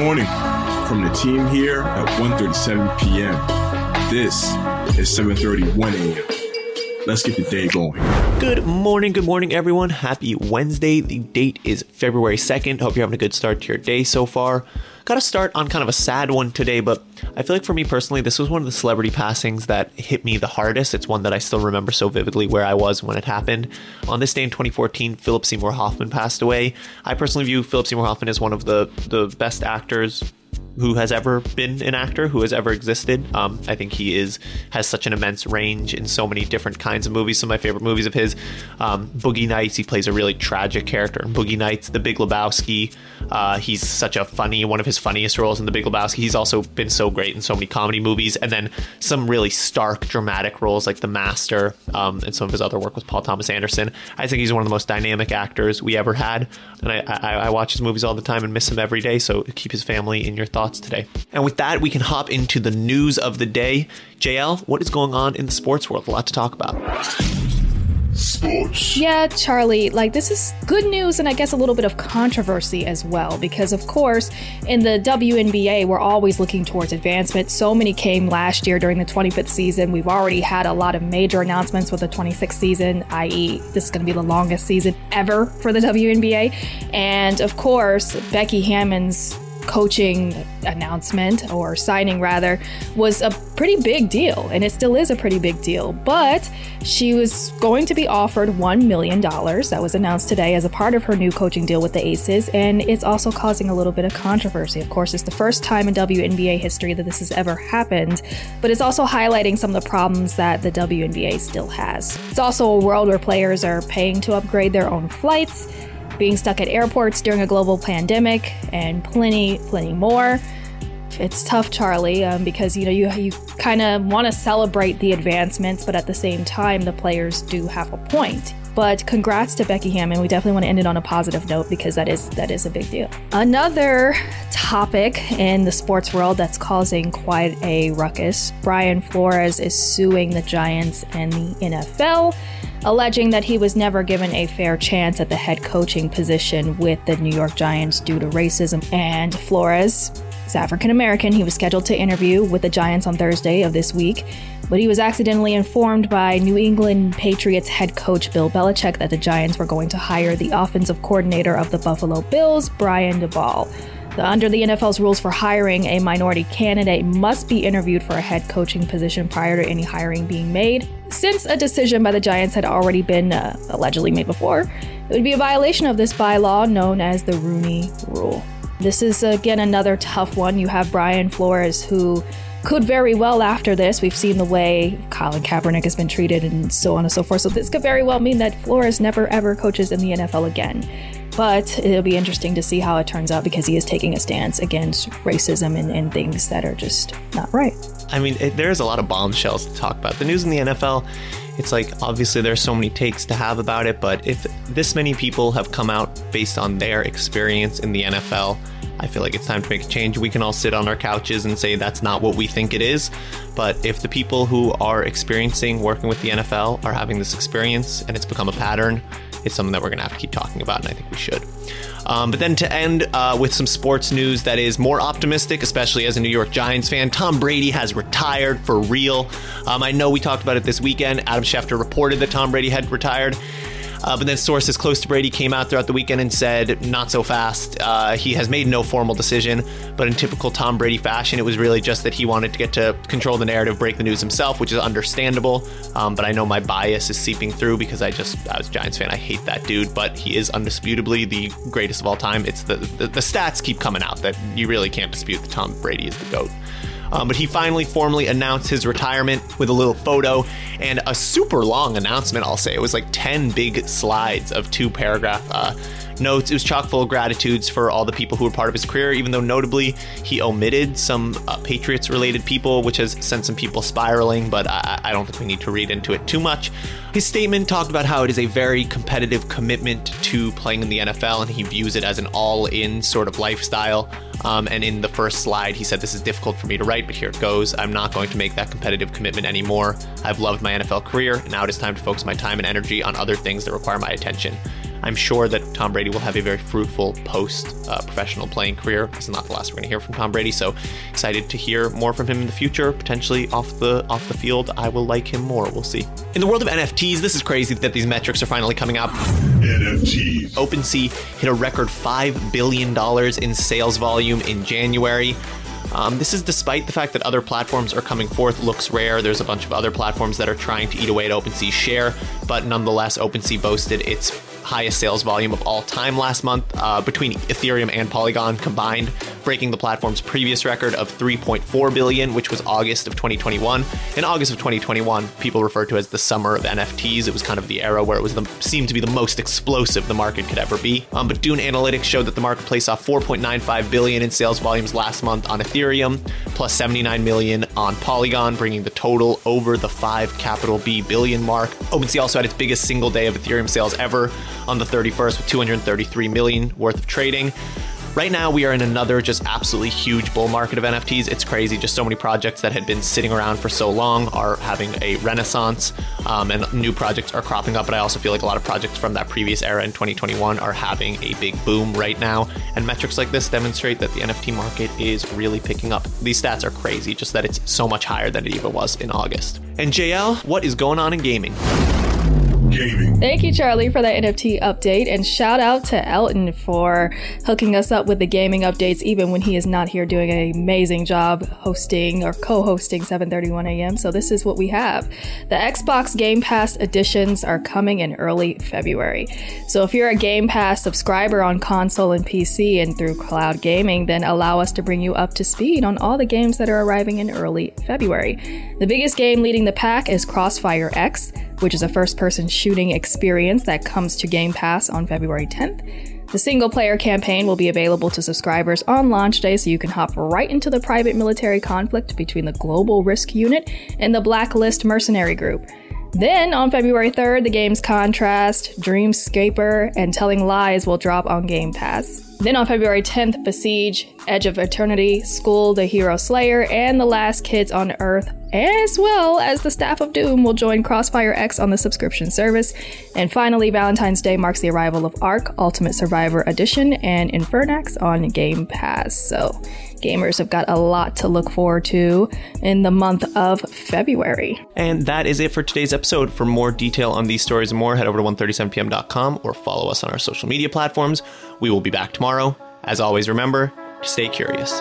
morning from the team here at 1.37 p.m. This is 7.31 a.m. Let's get the day going. Good morning, good morning, everyone. Happy Wednesday. The date is February 2nd. Hope you're having a good start to your day so far. Got to start on kind of a sad one today, but I feel like for me personally, this was one of the celebrity passings that hit me the hardest. It's one that I still remember so vividly where I was when it happened. On this day in 2014, Philip Seymour Hoffman passed away. I personally view Philip Seymour Hoffman as one of the, the best actors who has ever been an actor who has ever existed. Um, I think he is has such an immense range in so many different kinds of movies. Some of my favorite movies of his, um, Boogie Nights. He plays a really tragic character in Boogie Nights. The Big Lebowski. Uh, he's such a funny one of his funniest roles in The Big Lebowski. He's also been so great in so many comedy movies, and then some really stark, dramatic roles like The Master um, and some of his other work with Paul Thomas Anderson. I think he's one of the most dynamic actors we ever had, and I, I, I watch his movies all the time and miss him every day. So keep his family in your thoughts thoughts today. And with that, we can hop into the news of the day. JL, what is going on in the sports world? A lot to talk about. Sports. Yeah, Charlie, like this is good news and I guess a little bit of controversy as well because of course in the WNBA we're always looking towards advancement. So many came last year during the 25th season. We've already had a lot of major announcements with the 26th season, i.e. this is going to be the longest season ever for the WNBA. And of course, Becky Hammon's coaching announcement or signing rather was a pretty big deal and it still is a pretty big deal. But she was going to be offered $1 million that was announced today as a part of her new coaching deal with the aces and it's also causing a little bit of controversy. Of course it's the first time in WNBA history that this has ever happened but it's also highlighting some of the problems that the WNBA still has. It's also a world where players are paying to upgrade their own flights being stuck at airports during a global pandemic, and plenty, plenty more. It's tough, Charlie, um, because you know you you kind of want to celebrate the advancements, but at the same time, the players do have a point. But congrats to Becky Hammon. We definitely want to end it on a positive note because that is that is a big deal. Another topic in the sports world that's causing quite a ruckus. Brian Flores is suing the Giants and the NFL alleging that he was never given a fair chance at the head coaching position with the New York Giants due to racism. And Flores is African American. He was scheduled to interview with the Giants on Thursday of this week, but he was accidentally informed by New England Patriots head coach Bill Belichick that the Giants were going to hire the offensive coordinator of the Buffalo Bills, Brian Daboll. Under the NFL's rules for hiring, a minority candidate must be interviewed for a head coaching position prior to any hiring being made. Since a decision by the Giants had already been uh, allegedly made before, it would be a violation of this bylaw known as the Rooney Rule. This is again another tough one. You have Brian Flores, who could very well after this. We've seen the way Colin Kaepernick has been treated and so on and so forth. So this could very well mean that Flores never ever coaches in the NFL again. But it'll be interesting to see how it turns out because he is taking a stance against racism and, and things that are just not right. I mean, it, there's a lot of bombshells to talk about. The news in the NFL, it's like obviously there's so many takes to have about it, but if this many people have come out based on their experience in the NFL, I feel like it's time to make a change. We can all sit on our couches and say that's not what we think it is. But if the people who are experiencing working with the NFL are having this experience and it's become a pattern, it's something that we're going to have to keep talking about, and I think we should. Um, but then to end uh, with some sports news that is more optimistic, especially as a New York Giants fan, Tom Brady has retired for real. Um, I know we talked about it this weekend. Adam Schefter reported that Tom Brady had retired. Uh, but then sources close to Brady came out throughout the weekend and said, not so fast. Uh, he has made no formal decision, but in typical Tom Brady fashion, it was really just that he wanted to get to control the narrative, break the news himself, which is understandable. Um, but I know my bias is seeping through because I just, I was a Giants fan. I hate that dude, but he is undisputably the greatest of all time. It's the, the, the stats keep coming out that you really can't dispute that Tom Brady is the GOAT. Um, but he finally formally announced his retirement with a little photo and a super long announcement, I'll say. It was like 10 big slides of two paragraph uh, notes. It was chock full of gratitudes for all the people who were part of his career, even though notably he omitted some uh, Patriots related people, which has sent some people spiraling, but I, I don't think we need to read into it too much. His statement talked about how it is a very competitive commitment to playing in the NFL, and he views it as an all in sort of lifestyle. Um, and in the first slide, he said, This is difficult for me to write, but here it goes. I'm not going to make that competitive commitment anymore. I've loved my NFL career, and now it is time to focus my time and energy on other things that require my attention. I'm sure that Tom Brady will have a very fruitful post uh, professional playing career. This is not the last we're going to hear from Tom Brady, so excited to hear more from him in the future. Potentially off the off the field, I will like him more. We'll see. In the world of NFTs, this is crazy that these metrics are finally coming up. NFTs. OpenSea hit a record $5 billion in sales volume in January. Um, this is despite the fact that other platforms are coming forth. LooksRare. There's a bunch of other platforms that are trying to eat away at OpenSea's share, but nonetheless, OpenSea boasted its highest sales volume of all time last month uh, between Ethereum and Polygon combined, breaking the platform's previous record of 3.4 billion, which was August of 2021. In August of 2021, people referred to as the summer of NFTs. It was kind of the era where it was the, seemed to be the most explosive the market could ever be. Um, but Dune Analytics showed that the marketplace saw 4.95 billion in sales volumes last month on Ethereum, plus 79 million on Polygon, bringing the total over the five capital B billion mark. OpenSea also had its biggest single day of Ethereum sales ever on the 31st with 233 million worth of trading. Right now, we are in another just absolutely huge bull market of NFTs. It's crazy. Just so many projects that had been sitting around for so long are having a renaissance, um, and new projects are cropping up. But I also feel like a lot of projects from that previous era in 2021 are having a big boom right now. And metrics like this demonstrate that the NFT market is really picking up. These stats are crazy, just that it's so much higher than it even was in August. And JL, what is going on in gaming? Gaming. Thank you, Charlie, for that NFT update. And shout out to Elton for hooking us up with the gaming updates, even when he is not here doing an amazing job hosting or co hosting 7:31 a.m. So, this is what we have. The Xbox Game Pass editions are coming in early February. So, if you're a Game Pass subscriber on console and PC and through cloud gaming, then allow us to bring you up to speed on all the games that are arriving in early February. The biggest game leading the pack is Crossfire X which is a first person shooting experience that comes to Game Pass on February 10th. The single player campaign will be available to subscribers on launch day, so you can hop right into the private military conflict between the Global Risk Unit and the Blacklist Mercenary Group. Then, on February 3rd, the games Contrast, Dreamscaper, and Telling Lies will drop on Game Pass. Then on February 10th, Besiege, Edge of Eternity, Skul the Hero Slayer, and The Last Kids on Earth, as well as the Staff of Doom, will join Crossfire X on the subscription service. And finally, Valentine's Day marks the arrival of Ark Ultimate Survivor Edition and Infernax on Game Pass. So, gamers have got a lot to look forward to in the month of February. And that is it for today's episode. For more detail on these stories and more, head over to 137pm.com or follow us on our social media platforms. We will be back tomorrow. As always, remember to stay curious.